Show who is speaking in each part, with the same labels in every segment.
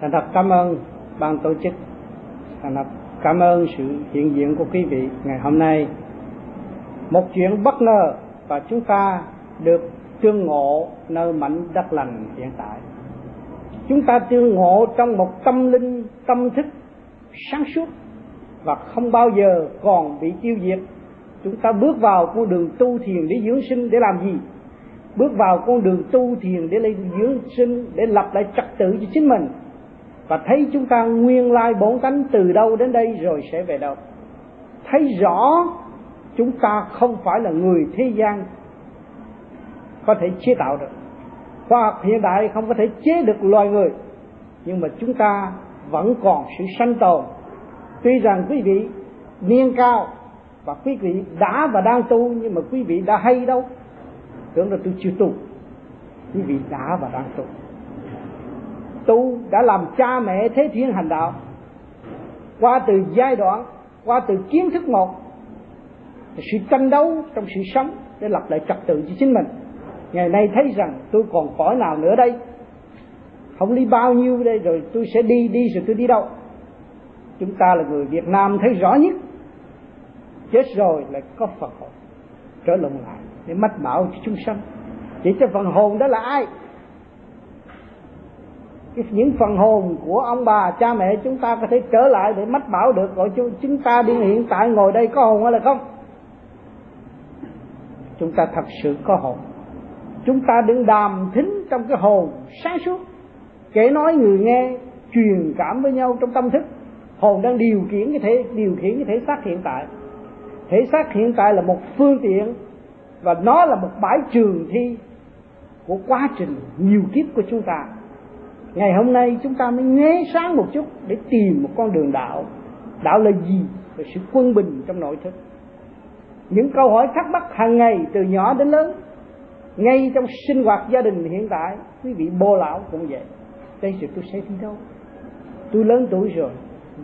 Speaker 1: thành thật cảm ơn ban tổ chức. Thành thật cảm ơn sự hiện diện của quý vị ngày hôm nay. Một chuyện bất ngờ và chúng ta được tương ngộ nơi mảnh đất lành hiện tại. Chúng ta tương ngộ trong một tâm linh, tâm thức sáng suốt và không bao giờ còn bị tiêu diệt. Chúng ta bước vào con đường tu thiền để dưỡng sinh để làm gì? Bước vào con đường tu thiền để lấy dưỡng sinh để lập lại trật tự cho chính mình và thấy chúng ta nguyên lai bổn tánh từ đâu đến đây rồi sẽ về đâu. Thấy rõ chúng ta không phải là người thế gian có thể chế tạo được. Khoa học hiện đại không có thể chế được loài người, nhưng mà chúng ta vẫn còn sự sanh tồn. Tuy rằng quý vị niên cao và quý vị đã và đang tu, nhưng mà quý vị đã hay đâu. Tưởng là tôi chưa tu, quý vị đã và đang tu tu đã làm cha mẹ thế thiên hành đạo. Qua từ giai đoạn, qua từ kiến thức một, sự tranh đấu trong sự sống để lập lại trật tự cho chính mình. Ngày nay thấy rằng tôi còn cõi nào nữa đây? Không đi bao nhiêu đây, rồi tôi sẽ đi đi rồi tôi đi đâu? Chúng ta là người Việt Nam thấy rõ nhất. Chết rồi lại có Phật hồn trở lộn lại để mách bảo cho chúng sanh. Vậy cho phần hồn đó là ai? Những phần hồn của ông bà, cha mẹ chúng ta có thể trở lại để mách bảo được gọi chúng ta đi hiện tại ngồi đây có hồn hay là không? Chúng ta thật sự có hồn. Chúng ta đừng đàm thính trong cái hồn sáng suốt. Kể nói người nghe, truyền cảm với nhau trong tâm thức. Hồn đang điều khiển cái thể điều khiển cái thể xác hiện tại. Thể xác hiện tại là một phương tiện và nó là một bãi trường thi của quá trình nhiều kiếp của chúng ta ngày hôm nay chúng ta mới nghe sáng một chút để tìm một con đường đạo. Đạo là gì? Là sự quân bình trong nội thức. Những câu hỏi thắc mắc hàng ngày từ nhỏ đến lớn, ngay trong sinh hoạt gia đình hiện tại, quý vị bô lão cũng vậy. Đây sự tôi sẽ đi đâu? Tôi lớn tuổi rồi,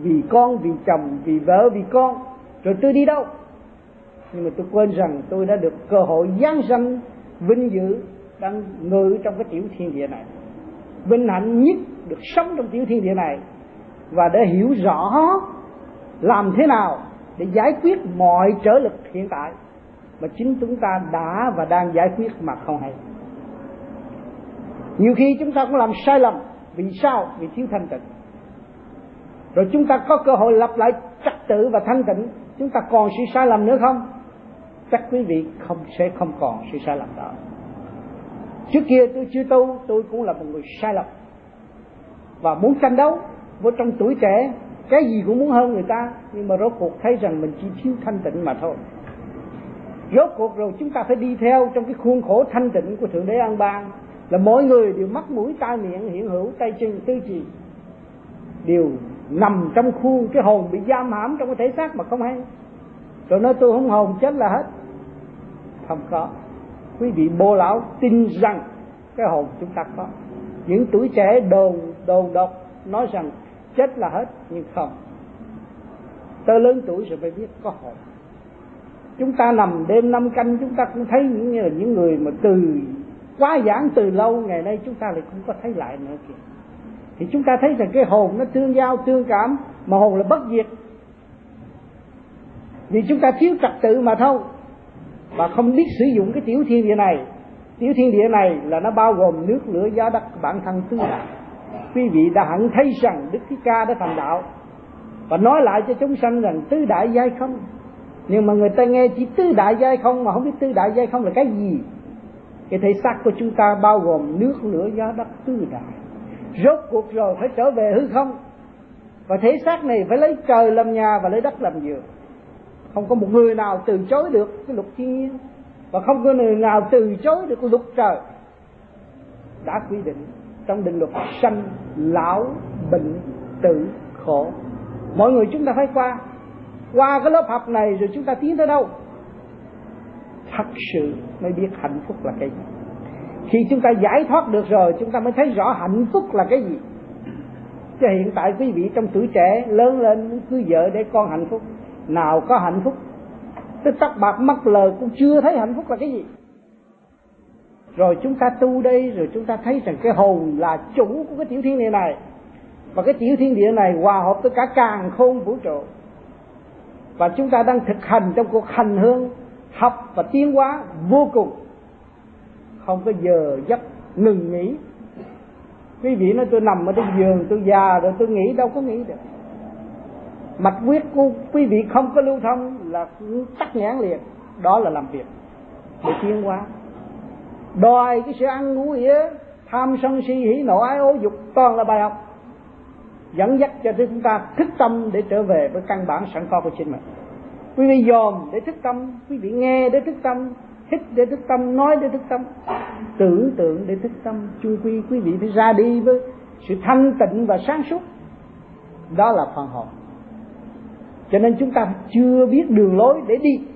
Speaker 1: vì con, vì chồng, vì vợ, vì con, rồi tôi đi đâu? Nhưng mà tôi quên rằng tôi đã được cơ hội giáng sanh, vinh dự đang ngự trong cái tiểu thiên địa này vinh hạnh nhất được sống trong tiểu thiên địa này và để hiểu rõ làm thế nào để giải quyết mọi trở lực hiện tại mà chính chúng ta đã và đang giải quyết mà không hay. Nhiều khi chúng ta cũng làm sai lầm, vì sao? Vì thiếu thanh tịnh. Rồi chúng ta có cơ hội lập lại trật tự và thanh tịnh, chúng ta còn sự sai lầm nữa không? Chắc quý vị không sẽ không còn sự sai lầm đó trước kia tôi chưa tu, tôi cũng là một người sai lầm. Và muốn tranh đấu với trong tuổi trẻ, cái gì cũng muốn hơn người ta, nhưng mà rốt cuộc thấy rằng mình chỉ thiếu thanh tịnh mà thôi. Rốt cuộc rồi chúng ta phải đi theo trong cái khuôn khổ thanh tịnh của thượng đế an bang, là mỗi người đều mắt mũi tai miệng hiện hữu tay chân tư trì đều nằm trong khuôn cái hồn bị giam hãm trong cái thể xác mà không hay. Rồi nói, tôi không hồn chết là hết. Không có quý vị bô lão tin rằng cái hồn chúng ta có. Những tuổi trẻ đồn đồn độc nói rằng chết là hết, nhưng không. Tới lớn tuổi rồi phải biết có hồn. Chúng ta nằm đêm năm canh, chúng ta cũng thấy những như là những người mà từ quá giảng từ lâu, ngày nay chúng ta lại cũng có thấy lại nữa kìa. Thì chúng ta thấy rằng cái hồn nó tương giao tương cảm, mà hồn là bất diệt. Vì chúng ta thiếu trật tự mà thôi và không biết sử dụng cái tiểu thiên địa này. Tiểu thiên địa này là nó bao gồm nước, lửa, gió, đất, bản thân tứ đại. Quý vị đã hẳn thấy rằng đức thích ca đã thành đạo. Và nói lại cho chúng sanh rằng tứ đại giai không. Nhưng mà người ta nghe chỉ tứ đại giai không mà không biết tứ đại giai không là cái gì. Cái thể xác của chúng ta bao gồm nước, lửa, gió, đất tứ đại. Rốt cuộc rồi phải trở về hư không. Và thể xác này phải lấy trời làm nhà và lấy đất làm giường không có một người nào từ chối được cái luật thiên nhiên. Và không có người nào từ chối được luật trời. Đã quy định trong định luật sanh lão bệnh tử khổ. Mọi người chúng ta phải qua. Qua cái lớp học này rồi chúng ta tiến tới đâu? Thật sự mới biết hạnh phúc là cái gì. Khi chúng ta giải thoát được rồi, chúng ta mới thấy rõ hạnh phúc là cái gì. Chứ hiện tại quý vị trong tuổi trẻ lớn lên, muốn cưới vợ để con hạnh phúc nào có hạnh phúc. Tức tóc bạc mắt lờ cũng chưa thấy hạnh phúc là cái gì. Rồi chúng ta tu đây, rồi chúng ta thấy rằng cái hồn là chủ của cái tiểu thiên địa này. Và cái tiểu thiên địa này hòa hợp với cả càng khôn vũ trụ. Và chúng ta đang thực hành trong cuộc hành hương, học và tiến hóa vô cùng. Không có giờ giấc ngừng nghỉ. Quý vị nói tôi nằm ở trên giường, tôi già rồi tôi nghĩ, đâu có nghĩ được mạch huyết của quý vị không có lưu thông là tắt nhãn liền. Đó là làm việc. Để tiến hóa. Đòi cái sự ăn ngủ ỉa tham sân si, hỉ nộ, ái ố dục, toàn là bài học. Dẫn dắt cho chúng ta thức tâm để trở về với căn bản sẵn có của chính mình. Quý vị dòm để thức tâm, quý vị nghe để thức tâm hít để thức tâm, nói để thức tâm, tưởng tượng để thức tâm. Chung quy, quý vị phải ra đi với sự thanh tịnh và sáng suốt. Đó là phần hồn cho nên chúng ta chưa biết đường lối để đi.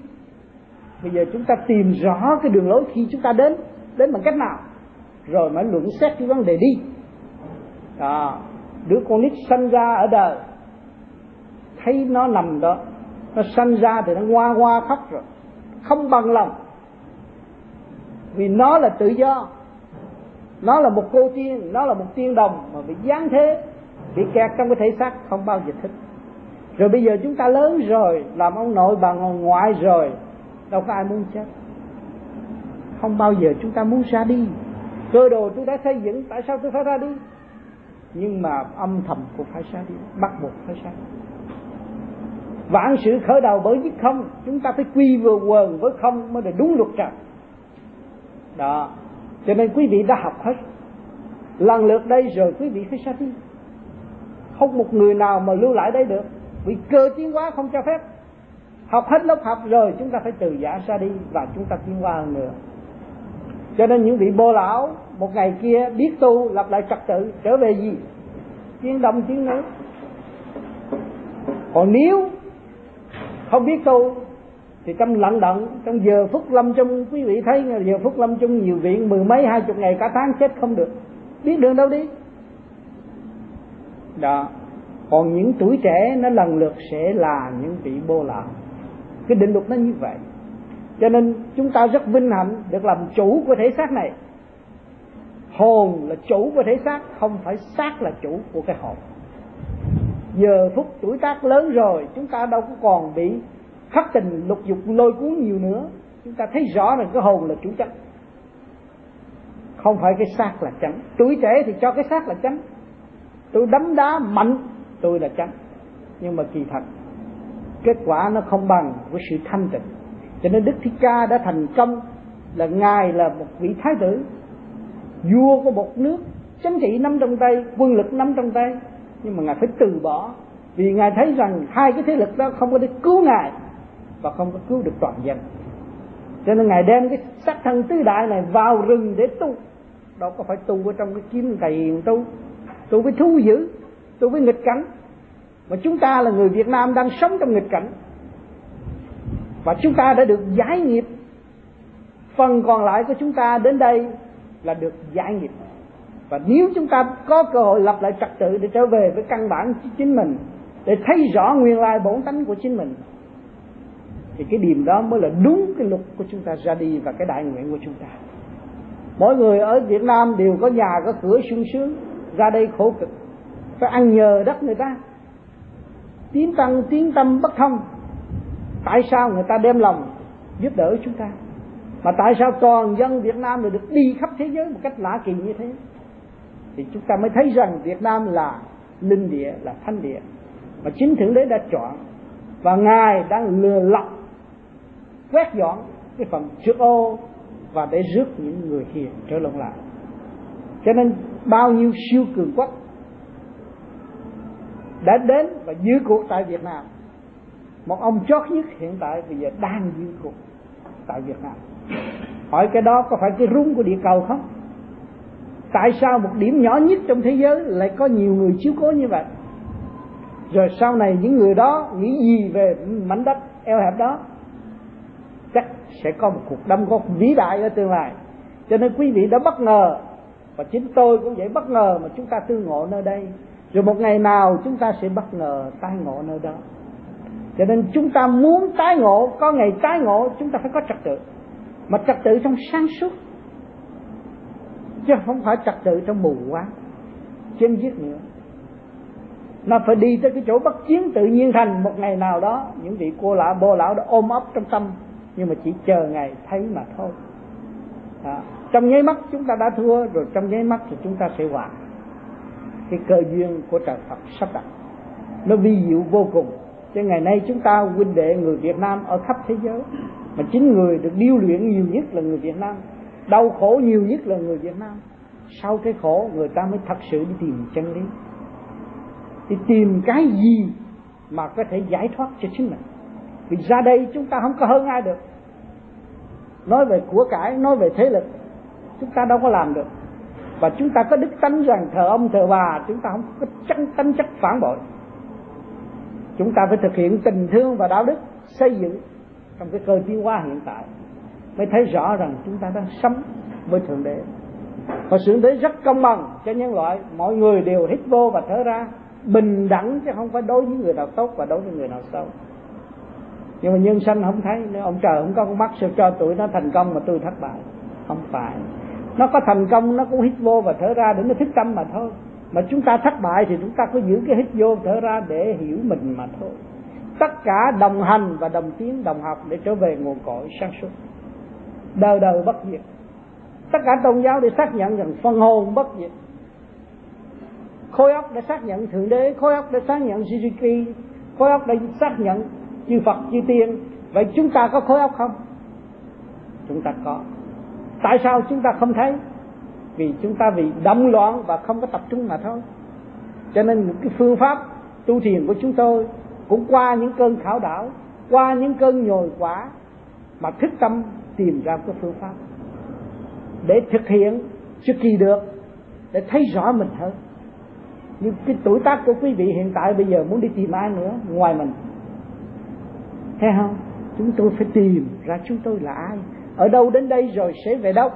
Speaker 1: Bây giờ chúng ta tìm rõ cái đường lối khi chúng ta đến đến bằng cách nào? Rồi mới luận xét cái vấn đề đi. À, đứa con nít sanh ra ở đời thấy nó nằm đó nó sanh ra thì nó ngoa ngoa khóc rồi không bằng lòng. Vì nó là tự do nó là một cô tiên nó là một tiên đồng mà bị giáng thế bị kẹt trong cái thể xác không bao giờ thích rồi bây giờ chúng ta lớn rồi, làm ông nội bà ngoại rồi, đâu có ai muốn chết. Không bao giờ chúng ta muốn ra đi. Cơ đồ tôi đã xây dựng, tại sao tôi phải ra đi? Nhưng mà âm thầm cũng phải ra đi, bắt buộc phải ra đi. Vạn sự khởi đầu bởi dứt không, chúng ta phải quy vừa quần với không mới là đúng luật trời đó. Cho nên quý vị đã học hết. Lần lượt đây rồi quý vị phải ra đi. Không một người nào mà lưu lại đây được vì cơ tiến hóa không cho phép. Học hết lớp học rồi chúng ta phải từ giả ra đi và chúng ta tiến hóa hơn nữa. Cho nên những vị bô lão một ngày kia biết tu, lập lại trật tự, trở về gì? Tiến đông tiến nữ còn nếu không biết tu, thì trong lận đận trong giờ phút lâm chung, quý vị thấy giờ phút lâm chung nhiều viện, mười mấy, hai chục ngày, cả tháng chết không được. Biết đường đâu đi? Đó còn những tuổi trẻ, nó lần lượt sẽ là những vị bô lão cái định luật nó như vậy. Cho nên chúng ta rất vinh hạnh được làm chủ của thể xác này. Hồn là chủ của thể xác, không phải xác là chủ của cái hồn. Giờ phút tuổi tác lớn rồi, chúng ta đâu có còn bị khắc tình lục dục lôi cuốn nhiều nữa. Chúng ta thấy rõ là cái hồn là chủ chánh không phải cái xác là chánh. Tuổi trẻ thì cho cái xác là chánh. Tôi đấm đá mạnh tôi là chánh, nhưng mà kỳ thật, kết quả nó không bằng với sự thanh tịnh. Cho nên đức thích ca đã thành công là ngài là một vị thái tử, vua của một nước chính trị nắm trong tay, quân lực nắm trong tay. Nhưng mà ngài phải từ bỏ, vì ngài thấy rằng hai cái thế lực đó không có thể cứu ngài và không có cứu được toàn dân. Cho nên ngài đem cái sắc thân tứ đại này vào rừng để tu. Đâu có phải tu ở trong cái kim tiền tu tu với thú dữ đối với nghịch cảnh, mà chúng ta là người Việt Nam đang sống trong nghịch cảnh, và chúng ta đã được giải nghiệp. Phần còn lại của chúng ta đến đây là được giải nghiệp. Và nếu chúng ta có cơ hội lập lại trật tự để trở về với căn bản chính mình, để thấy rõ nguyên lai bổn tánh của chính mình, thì cái điểm đó mới là đúng cái luật của chúng ta ra đi và cái đại nguyện của chúng ta. Mỗi người ở Việt Nam đều có nhà, có cửa sung sướng, ra đây khổ cực phải ăn nhờ đất người ta. Tiến tăng tiến tâm bất thông. Tại sao người ta đem lòng giúp đỡ chúng ta? Mà tại sao toàn dân Việt Nam lại được đi khắp thế giới một cách lạ kỳ như thế? Thì chúng ta mới thấy rằng Việt Nam là linh địa, là thanh địa. Mà chính thượng đế đã chọn và ngài đang lừa lọc, quét dọn cái phần trước ô và để rước những người hiền trở lộn lại. Cho nên bao nhiêu siêu cường quốc đã đến và giữ cuộc tại Việt Nam. Một ông chót nhất hiện tại bây giờ đang giữ cuộc tại Việt Nam. Hỏi cái đó có phải cái rung của địa cầu không? Tại sao một điểm nhỏ nhất trong thế giới lại có nhiều người chiếu cố như vậy? Rồi sau này những người đó nghĩ gì về mảnh đất eo hẹp đó? Chắc sẽ có một cuộc đâm góp vĩ đại ở tương lai. Cho nên quý vị đã bất ngờ, và chính tôi cũng vậy bất ngờ mà chúng ta tương ngộ nơi đây rồi một ngày nào chúng ta sẽ bất ngờ tái ngộ nơi đó. Cho nên chúng ta muốn tái ngộ, có ngày tái ngộ, chúng ta phải có trật tự. Mà trật tự trong sáng suốt. Chứ không phải trật tự trong mù quáng chân giết nữa. Nó phải đi tới cái chỗ bất chiến tự nhiên thành. Một ngày nào đó, những vị cô lão bô lão đã ôm ấp trong tâm. Nhưng mà chỉ chờ ngày thấy mà thôi. Đó. trong nháy mắt chúng ta đã thua, rồi trong nháy mắt thì chúng ta sẽ hòa cái cơ duyên của trời Phật sắp đặt. Nó vi diệu vô cùng. Cho ngày nay chúng ta huynh đệ người Việt Nam ở khắp thế giới, mà chính người được điêu luyện nhiều nhất là người Việt Nam, đau khổ nhiều nhất là người Việt Nam. Sau cái khổ, người ta mới thật sự đi tìm chân lý. Đi tìm cái gì mà có thể giải thoát cho chính mình. Vì ra đây chúng ta không có hơn ai được. Nói về của cải, nói về thế lực, chúng ta đâu có làm được và chúng ta có đức tánh rằng thờ ông, thờ bà, chúng ta không có chân tánh chất phản bội. Chúng ta phải thực hiện tình thương và đạo đức xây dựng trong cái cơ tiến hóa hiện tại, mới thấy rõ rằng chúng ta đang sống với thượng đế. Và sự đế rất công bằng cho nhân loại, mọi người đều hít vô và thở ra, bình đẳng chứ không phải đối với người nào tốt và đối với người nào xấu. Nhưng mà nhân sanh không thấy, nếu ông trời không có con mắt, sao cho tụi nó thành công mà tôi thất bại? Không phải nó có thành công, nó cũng hít vô và thở ra để nó thích tâm mà thôi. Mà chúng ta thất bại thì chúng ta có giữ cái hít vô, thở ra để hiểu mình mà thôi. Tất cả đồng hành và đồng tiến, đồng học để trở về nguồn cội sáng suốt. Đời đời bất diệt. Tất cả tôn giáo để xác nhận rằng phần hồn bất diệt. Khối óc đã xác nhận thượng đế, khối óc đã xác nhận Suzuki khối óc đã xác nhận chư Phật, chư tiên. Vậy chúng ta có khối óc không? Chúng ta có tại sao chúng ta không thấy? Vì chúng ta bị động loạn và không có tập trung mà thôi. Cho nên cái phương pháp tu thiền của chúng tôi cũng qua những cơn khảo đảo, qua những cơn nhồi quả mà thức tâm tìm ra cái phương pháp để thực hiện trước kỳ được, để thấy rõ mình hơn. Nhưng cái tuổi tác của quý vị hiện tại bây giờ muốn đi tìm ai nữa? Ngoài mình. Thấy không? Chúng tôi phải tìm ra chúng tôi là ai? Ở đâu đến đây rồi sẽ về đâu?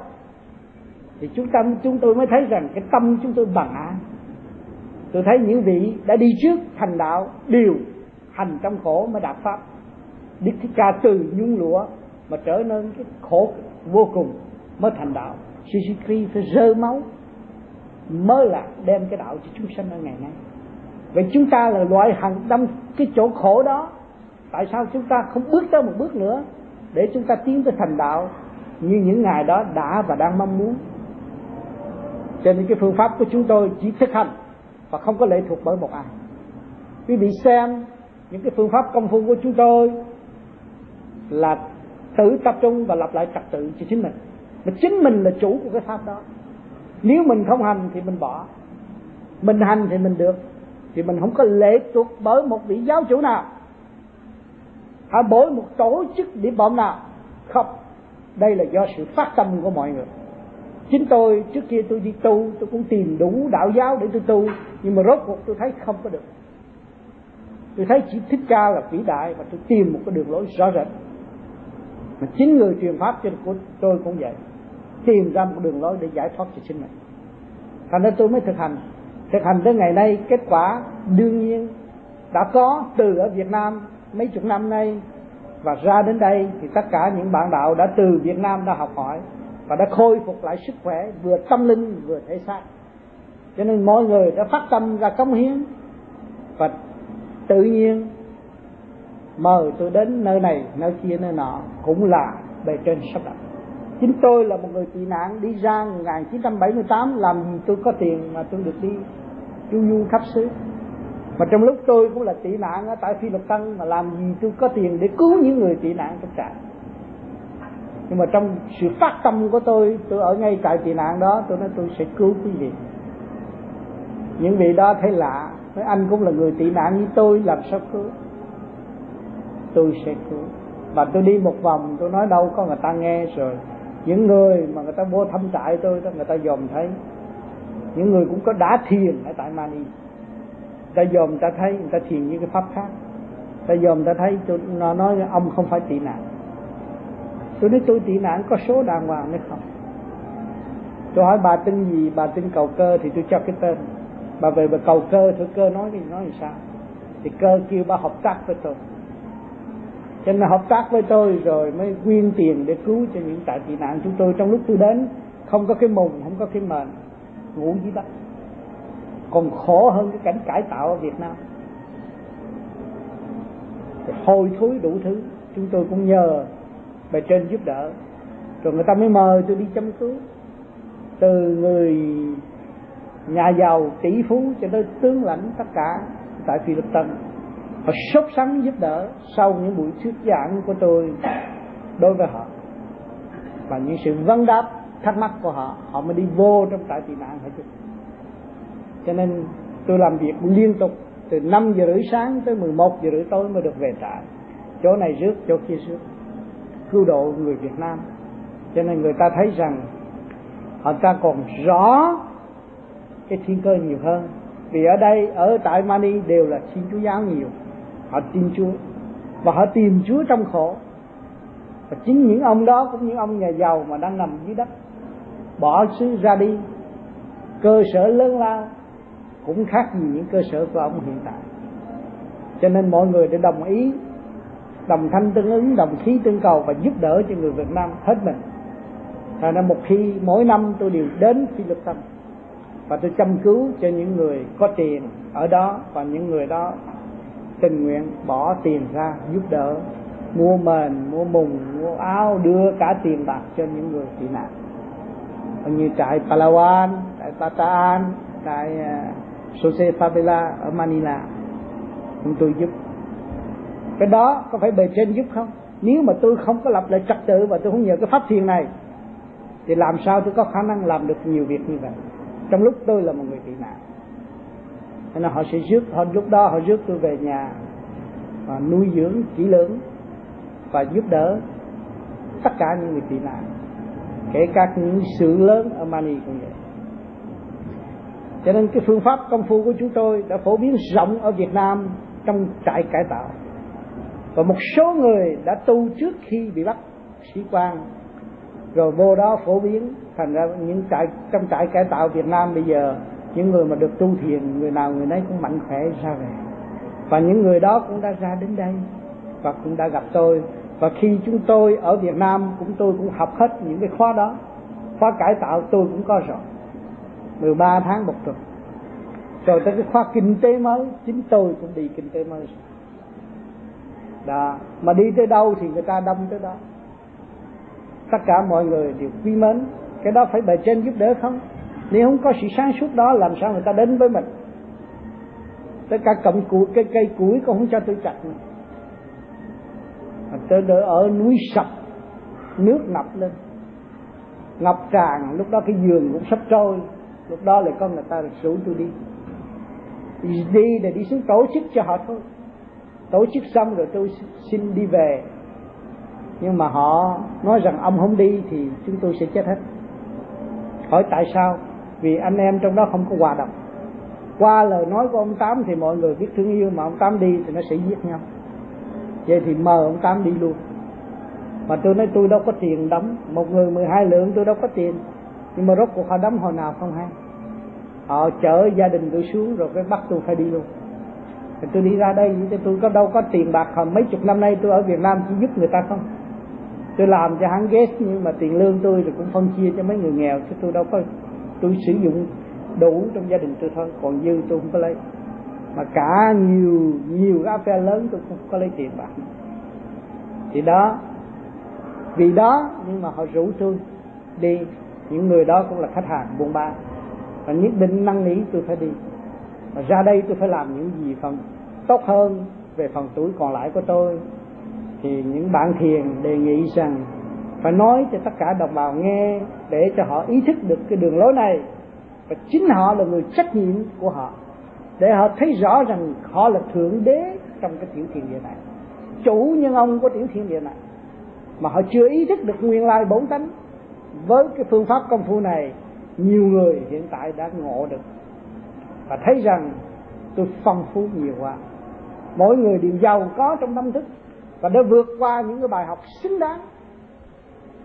Speaker 1: Thì chúng ta, chúng tôi mới thấy rằng cái tâm chúng tôi bằng ạ tôi thấy những vị đã đi trước thành đạo, đều hành trong khổ mới đạt pháp. Đức thích ca từ nhung lụa mà trở nên cái khổ vô cùng mới thành đạo. Suzuki phải rơ máu mới là đem cái đạo cho chúng sanh ở ngày nay. Vậy chúng ta là loại hàng đâm cái chỗ khổ đó. Tại sao chúng ta không bước tới một bước nữa? Để chúng ta tiến tới thành đạo như những ngày đó đã và đang mong muốn. Cho nên cái phương pháp của chúng tôi chỉ thực hành và không có lệ thuộc bởi một ai. Quý vị xem những cái phương pháp công phu của chúng tôi là tự tập trung và lặp lại trật tự cho chính mình. Mà chính mình là chủ của cái pháp đó. Nếu mình không hành thì mình bỏ. Mình hành thì mình được. Thì mình không có lệ thuộc bởi một vị giáo chủ nào hay bởi một tổ chức điểm bom nào không, đây là do sự phát tâm của mọi người. Chính tôi, trước kia tôi đi tu, tôi cũng tìm đủ đạo giáo để tôi tu, nhưng mà rốt cuộc tôi thấy không có được. Tôi thấy chỉ thích ca là vĩ đại và tôi tìm một cái đường lối rõ rệt. Mà chính người truyền pháp trên của tôi cũng vậy. Tìm ra một đường lối để giải thoát cho chính mình. Thành ra tôi mới thực hành. Thực hành tới ngày nay, kết quả đương nhiên đã có từ ở Việt Nam mấy chục năm nay. Và ra đến đây thì tất cả những bạn đạo đã từ Việt Nam đã học hỏi và đã khôi phục lại sức khỏe, vừa tâm linh, vừa thể xác. Cho nên mọi người đã phát tâm ra cống hiến và tự nhiên mời tôi đến nơi này, nơi kia, nơi nọ cũng là bề trên sắp đặt. Chính tôi là một người tị nạn, đi ra 1978 làm gì tôi có tiền mà tôi được đi du du khắp xứ mà trong lúc tôi cũng là tị nạn ở tại phi lục tân mà làm gì tôi có tiền để cứu những người tị nạn trong trại. Nhưng mà trong sự phát tâm của tôi tôi ở ngay trại tị nạn đó, tôi nói tôi sẽ cứu quý vị. Những vị đó thấy lạ, nói anh cũng là người tị nạn như tôi, làm sao cứu? Tôi sẽ cứu. Và tôi đi một vòng, tôi nói đâu có người ta nghe rồi. Những người mà người ta vô thăm trại tôi đó, người ta dòm thấy. Những người cũng có đá thiền ở tại Mani ta dòm ta thấy, người ta thiền như cái pháp khác. Ta dòm ta thấy nó nói ông không phải tị nạn. Tôi nói, tôi tị nạn có số đàng hoàng hay không? Tôi hỏi, bà tin gì? Bà tin cầu cơ? Thì tôi cho cái tên. Bà về, bà cầu cơ, thử cơ nói thì nói thì sao? Thì cơ kêu, bà hợp tác với tôi. Cho nên hợp tác với tôi rồi mới quyên tiền để cứu cho những tại tị nạn chúng tôi trong lúc tôi đến. Không có cái mùng, không có cái mền, ngủ dưới đất còn khổ hơn cái cảnh cải tạo ở Việt Nam. Hôi thối đủ thứ. Chúng tôi cũng nhờ bề trên giúp đỡ. Rồi người ta mới mời tôi đi chăm cứu. Từ người nhà giàu tỷ phú cho tới tướng lãnh tất cả tại Philippines. Họ sốt sắng giúp đỡ sau những buổi thuyết giảng của tôi đối với họ. Và những sự vấn đáp thắc mắc của họ họ mới đi vô trong trại tị nạn hết chứ? Cho nên tôi làm việc liên tục từ 5 giờ rưỡi sáng tới 11 giờ rưỡi tối mới được về trại. Chỗ này rước, chỗ kia rước. Cứu độ người Việt Nam. Cho nên người ta thấy rằng họ ta còn rõ cái thiên cơ nhiều hơn. Vì ở đây, ở tại Mani đều là thiên chúa giáo nhiều. Họ tin chúa. Và họ tìm chúa trong khổ. Và chính những ông đó cũng những ông nhà giàu mà đang nằm dưới đất, bỏ xứ ra đi. Cơ sở lớn lao cũng khác gì những cơ sở của ông hiện tại. Cho nên mọi người để đồng ý đồng thanh tương ứng đồng khí tương cầu và giúp đỡ cho người Việt Nam hết mình. Thành ra một khi mỗi năm tôi đều đến Philippines và tôi chăm cứu cho những người có tiền ở đó và những người đó tình nguyện bỏ tiền ra giúp đỡ mua mền mua mùng mua áo đưa cả tiền bạc cho những người tị nạn. Như trại Palawan trại Bataan trại uh, Jose Favela ở Manila. Chúng tôi giúp. Cái đó có phải bề trên giúp không? Nếu mà tôi không có lập lại trật tự và tôi không nhờ cái pháp thiền này, thì làm sao tôi có khả năng làm được nhiều việc như vậy? Trong lúc tôi là một người tị nạn. Nên họ sẽ rước, họ lúc đó họ rước tôi về nhà và nuôi dưỡng kỹ lưỡng và giúp đỡ tất cả những người tị nạn, kể cả những sự lớn ở Mani cũng vậy cho nên cái phương pháp công phu của chúng tôi đã phổ biến rộng ở Việt Nam trong trại cải tạo. Và một số người đã tu trước khi bị bắt sĩ quan. Rồi vô đó phổ biến thành ra những trại, trong trại cải tạo Việt Nam bây giờ, những người mà được tu thiền, người nào người nấy cũng mạnh khỏe ra về. Và những người đó cũng đã ra đến đây và cũng đã gặp tôi. Và khi chúng tôi ở Việt Nam, cũng tôi cũng học hết những cái khóa đó. Khóa cải tạo tôi cũng có rồi. 13 tháng một tuần. Rồi tới cái khoa kinh tế mới, chính tôi cũng đi kinh tế mới. Đó, mà đi tới đâu thì người ta đâm tới đó. Tất cả mọi người đều quý mến. Cái đó phải bề trên giúp đỡ không? Nếu không có sự sáng suốt đó, làm sao người ta đến với mình? Tất cả cọng củi cây cây củi cũng không cho tôi chặt nữa. Tôi đỡ ở núi sập, nước ngập lên. Ngập tràn, lúc đó cái giường cũng sắp trôi lúc đó là con người ta rủ tôi đi. Đi để đi xuống tổ chức cho họ thôi. Tổ chức xong rồi tôi xin đi về. Nhưng mà họ nói rằng ông không đi thì chúng tôi sẽ chết hết. Hỏi tại sao? Vì anh em trong đó không có hòa đồng. Qua lời nói của ông tám thì mọi người biết thương yêu, mà ông tám đi thì nó sẽ giết nhau. Vậy thì mời ông tám đi luôn. Mà tôi nói tôi đâu có tiền đóng. Một người 12 lượng tôi đâu có tiền nhưng mà rốt cuộc họ đóng hồi nào không hay? Họ chở gia đình tôi xuống rồi cái bắt tôi phải đi luôn. Thì tôi đi ra đây, thì tôi có đâu có tiền bạc hồi mấy chục năm nay tôi ở Việt Nam chỉ giúp người ta không? Tôi làm cho hắn ghét, nhưng mà tiền lương tôi thì cũng phân chia cho mấy người nghèo, chứ tôi đâu có, tôi sử dụng đủ trong gia đình tôi thôi, còn dư tôi không có lấy. Mà cả nhiều nhiều cái phe lớn tôi không có lấy tiền bạc. Thì đó, vì đó nhưng mà họ rủ tôi đi những người đó cũng là khách hàng buôn bán. Và nhất định năng lý tôi phải đi. Và ra đây tôi phải làm những gì phần tốt hơn về phần tuổi còn lại của tôi. Thì những bạn thiền đề nghị rằng phải nói cho tất cả đồng bào nghe để cho họ ý thức được cái đường lối này. Và chính họ là người trách nhiệm của họ. Để họ thấy rõ rằng họ là thượng đế trong cái tiểu thiên địa này. Chủ nhân ông của tiểu thiên địa này. Mà họ chưa ý thức được nguyên lai bổn tánh với cái phương pháp công phu này, nhiều người hiện tại đã ngộ được. Và thấy rằng tôi phong phú nhiều quá. Mỗi người đều giàu có trong tâm thức và đã vượt qua những cái bài học xứng đáng.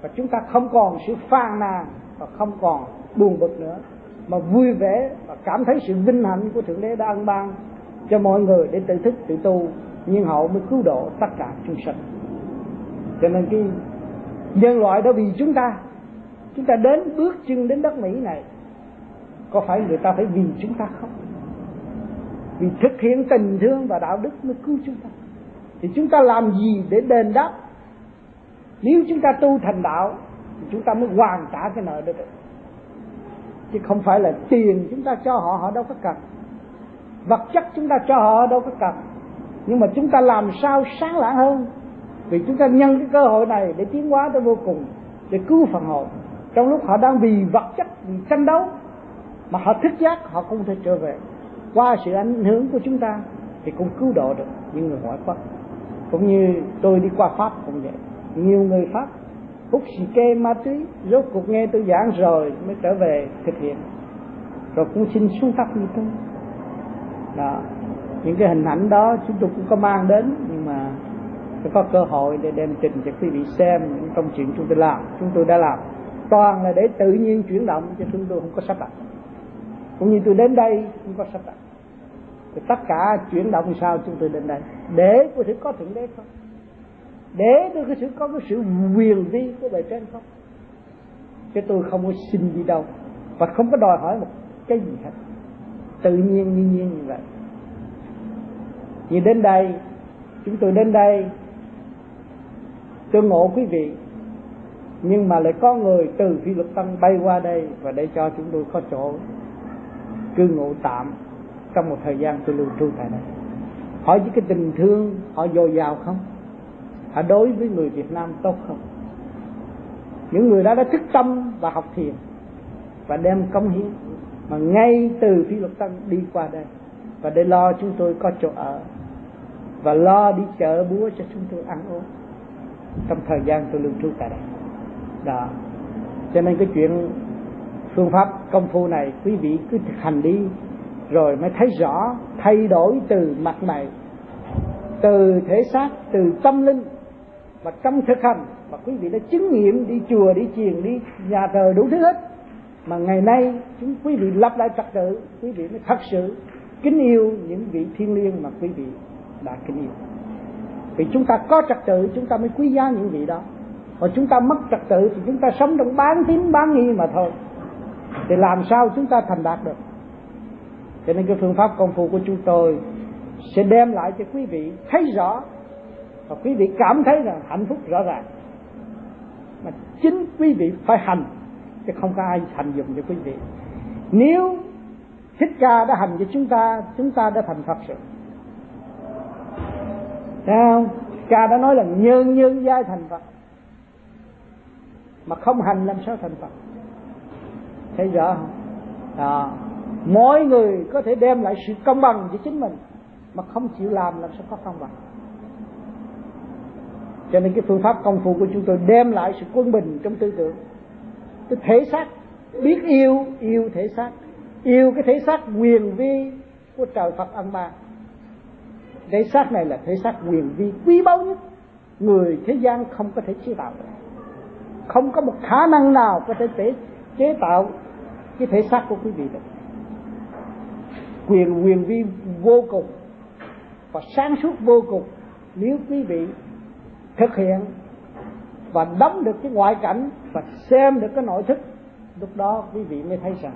Speaker 1: Và chúng ta không còn sự phàn nàn và không còn buồn bực nữa, mà vui vẻ và cảm thấy sự vinh hạnh của thượng đế đã ân ban cho mọi người để tự thức, tự tu, nhưng hậu mới cứu độ tất cả chúng sinh cho nên cái nhân loại đã vì chúng ta chúng ta đến bước chân đến đất mỹ này, có phải người ta phải vì chúng ta không? Vì thực hiện tình thương và đạo đức mới cứu chúng ta. Thì chúng ta làm gì để đền đáp? Nếu chúng ta tu thành đạo, thì chúng ta mới hoàn trả cái nợ đó được chứ không phải là tiền chúng ta cho họ họ đâu có cần. Vật chất chúng ta cho họ đâu có cần. Nhưng mà chúng ta làm sao sáng lạng hơn? Vì chúng ta nhân cái cơ hội này để tiến hóa tới vô cùng, để cứu phần hồn trong lúc họ đang vì vật chất vì tranh đấu mà họ thức giác, họ không thể trở về. Qua sự ảnh hưởng của chúng ta thì cũng cứu độ được những người ngoại quốc. Cũng như tôi đi qua pháp cũng vậy. Nhiều người pháp hút xì kê ma túy, rốt cuộc nghe tôi giảng rồi mới trở về thực hiện. Rồi cũng xin xuống pháp như tôi đó. Những cái hình ảnh đó chúng tôi cũng có mang đến, nhưng mà tôi có cơ hội để đem trình cho quý vị xem những công chuyện chúng tôi làm, chúng tôi đã làm toàn là để tự nhiên chuyển động cho chúng tôi không có sắp đặt. Cũng như tôi đến đây không có sắp đặt. Thì tất cả chuyển động sao chúng tôi đến đây? Để có thể có thượng đế không? Để tôi có sự, có cái sự quyền vi của bề trên không? Chứ tôi không có xin gì đâu. Và không có đòi hỏi một cái gì hết. Tự nhiên nhiên nhiên như vậy. Như đến đây, chúng tôi đến đây, tôi ngộ quý vị nhưng mà lại có người từ phi luật tăng bay qua đây và để cho chúng tôi có chỗ cư ngụ tạm trong một thời gian tôi lưu trú tại đây. Hỏi với cái tình thương, họ dồi dào không? Họ đối với người Việt Nam tốt không? Những người đó đã thức tâm và học thiền và đem công hiến mà ngay từ phi luật tăng đi qua đây và để lo chúng tôi có chỗ ở và lo đi chợ búa cho chúng tôi ăn uống trong thời gian tôi lưu trú tại đây đó. Cho nên cái chuyện phương pháp công phu này quý vị cứ thực hành đi, rồi mới thấy rõ, thay đổi từ mặt mày, từ thể xác, từ tâm linh và trong thực hành. Và quý vị đã chứng nghiệm đi chùa, đi chiền, đi nhà thờ đủ thứ hết. Mà ngày nay chúng quý vị lập lại trật tự quý vị mới thật sự kính yêu những vị thiên liêng mà quý vị đã kính yêu. Vì chúng ta có trật tự chúng ta mới quý giá những vị đó mà chúng ta mất trật tự thì chúng ta sống trong bán tín bán nghi mà thôi. Thì làm sao chúng ta thành đạt được? Cho nên cái phương pháp công phu của chúng tôi sẽ đem lại cho quý vị thấy rõ và quý vị cảm thấy rằng hạnh phúc rõ ràng. Mà chính quý vị phải hành, chứ không có ai hành dụng cho quý vị. Nếu thích ca đã hành cho chúng ta chúng ta đã thành phật rồi. Thấy không? Cha đã nói là nhân nhân giai thành Phật. Mà không hành làm sao thành Phật. Thấy rõ không? À, mỗi người có thể đem lại sự công bằng cho chính mình Mà không chịu làm làm sao có công bằng. Cho nên cái phương pháp công phu của chúng tôi đem lại sự quân bình trong tư tưởng. Cái thể xác biết yêu, yêu thể xác. Yêu cái thể xác quyền vi của trời Phật ăn ba. Thể xác này là thể xác quyền vi quý báu nhất. Người thế gian không có thể chế tạo được không có một khả năng nào có thể chế, chế tạo cái thể xác của quý vị được. Quyền quyền vi vô cùng và sáng suốt vô cùng nếu quý vị thực hiện và đắm được cái ngoại cảnh và xem được cái nội thức lúc đó quý vị mới thấy rằng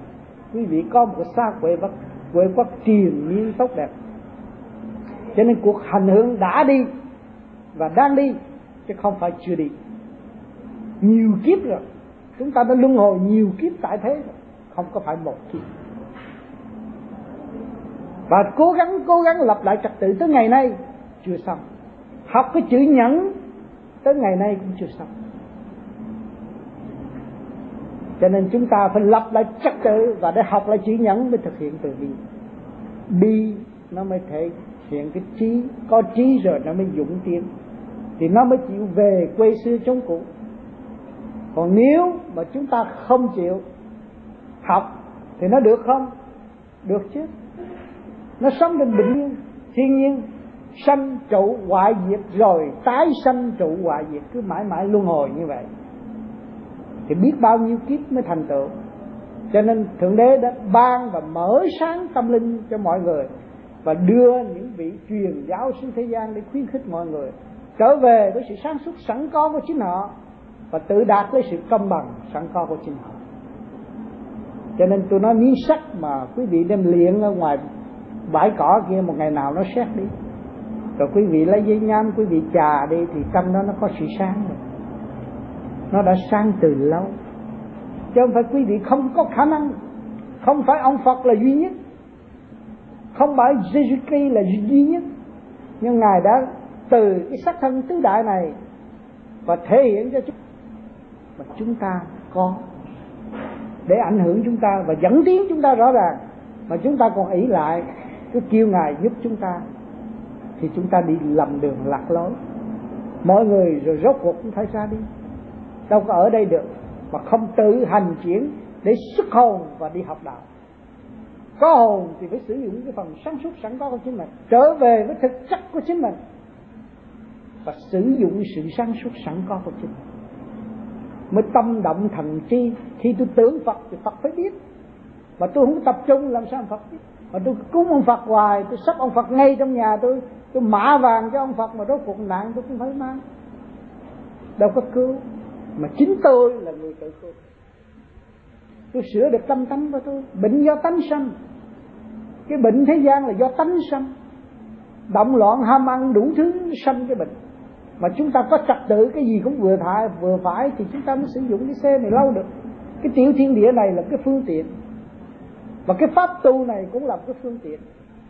Speaker 1: quý vị có một xác quê bất quê quốc triền miên tốt đẹp. Cho nên cuộc hành hương đã đi và đang đi chứ không phải chưa đi nhiều kiếp rồi. Chúng ta đã luân hồi nhiều kiếp tại thế rồi. Không có phải một kiếp. Và cố gắng cố gắng lập lại trật tự tới ngày nay chưa xong. Học cái chữ nhẫn tới ngày nay cũng chưa xong. Cho nên chúng ta phải lập lại trật tự và để học lại chữ nhẫn mới thực hiện từ bi. Bi nó mới thể hiện cái trí, có trí rồi nó mới dũng tiến. Thì nó mới chịu về quê xưa chống cũ còn nếu mà chúng ta không chịu học thì nó được không? Được chứ. Nó sống trên bình nhiên thiên nhiên, sanh trụ hoại diệt rồi tái sanh trụ hoại diệt, cứ mãi mãi luân hồi như vậy. Thì biết bao nhiêu kiếp mới thành tựu. Cho nên thượng đế đã ban và mở sáng tâm linh cho mọi người và đưa những vị truyền giáo xuống thế gian để khuyến khích mọi người trở về với sự sáng suốt sẵn có của chính họ và tự đạt lấy sự công bằng sẵn có của chính họ. Cho nên tôi nói miếng sắt mà quý vị đem luyện ở ngoài bãi cỏ kia một ngày nào nó xét đi. Rồi quý vị lấy giấy nhám, quý vị trà đi thì tâm đó nó có sự sáng rồi. Nó đã sáng từ lâu. Chứ không phải quý vị không có khả năng. Không phải ông Phật là duy nhất. Không phải Jesus Christ là duy nhất. Nhưng ngài đã từ cái sắc thân tứ đại này và thể hiện cho chúng và chúng ta có. Để ảnh hưởng chúng ta và dẫn tiến chúng ta rõ ràng, mà chúng ta còn ý lại cứ kêu ngài giúp chúng ta, thì chúng ta đi lầm đường lạc lối. Mọi người rồi rốt cuộc cũng phải ra đi. Đâu có ở đây được mà không tự hành chuyển để xuất hồn và đi học đạo. Có hồn thì phải sử dụng cái phần sáng suốt sẵn có của chính mình, trở về với thực chất của chính mình và sử dụng sự sáng suốt sẵn có của chính mình mới tâm động thần chi khi tôi tưởng Phật thì Phật phải biết. Mà tôi không tập trung làm sao Phật biết? Mà tôi cúng ông Phật hoài, tôi sắp ông Phật ngay trong nhà tôi. Tôi mã vàng cho ông Phật mà rốt cuộc nạn tôi cũng phải mang. Đâu có cứu. Mà chính tôi là người tự cứu. Tôi sửa được tâm tánh của tôi. Bệnh do tánh sanh. Cái bệnh thế gian là do tánh sanh. Động loạn ham ăn đủ thứ sanh cái bệnh mà chúng ta có trật tự, cái gì cũng vừa phải vừa phải, thì chúng ta mới sử dụng cái xe này lâu được. Cái tiểu thiên địa này là cái phương tiện. Và cái pháp tu này cũng là cái phương tiện.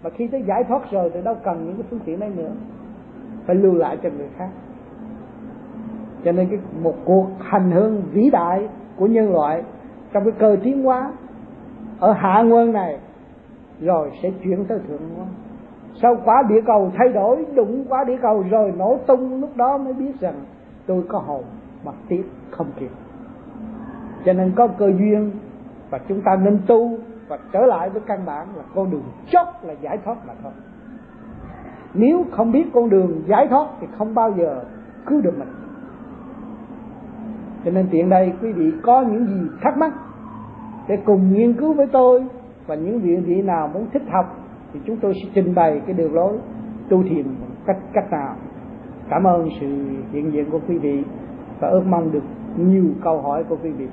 Speaker 1: Mà khi tới giải thoát rồi thì đâu cần những cái phương tiện này nữa. Phải lưu lại cho người khác. Cho nên cái một cuộc hành hương vĩ đại của nhân loại trong cái cơ tiến hóa ở hạ nguồn này rồi sẽ chuyển tới thượng nguồn sau quả địa cầu thay đổi, đụng quả địa cầu rồi nổ tung, lúc đó mới biết rằng tôi có hồn mà tiếc không kịp. Cho nên có cơ duyên và chúng ta nên tu và trở lại với căn bản là con đường chót là giải thoát mà thôi. Nếu không biết con đường giải thoát thì không bao giờ cứu được mình. Cho nên tiện đây quý vị có những gì thắc mắc để cùng nghiên cứu với tôi và những vị vị nào muốn thích học thì chúng tôi sẽ trình bày cái đường lối, tu thiền cách cách nào. Cảm ơn sự hiện diện của quý vị và ước mong được nhiều câu hỏi của quý vị.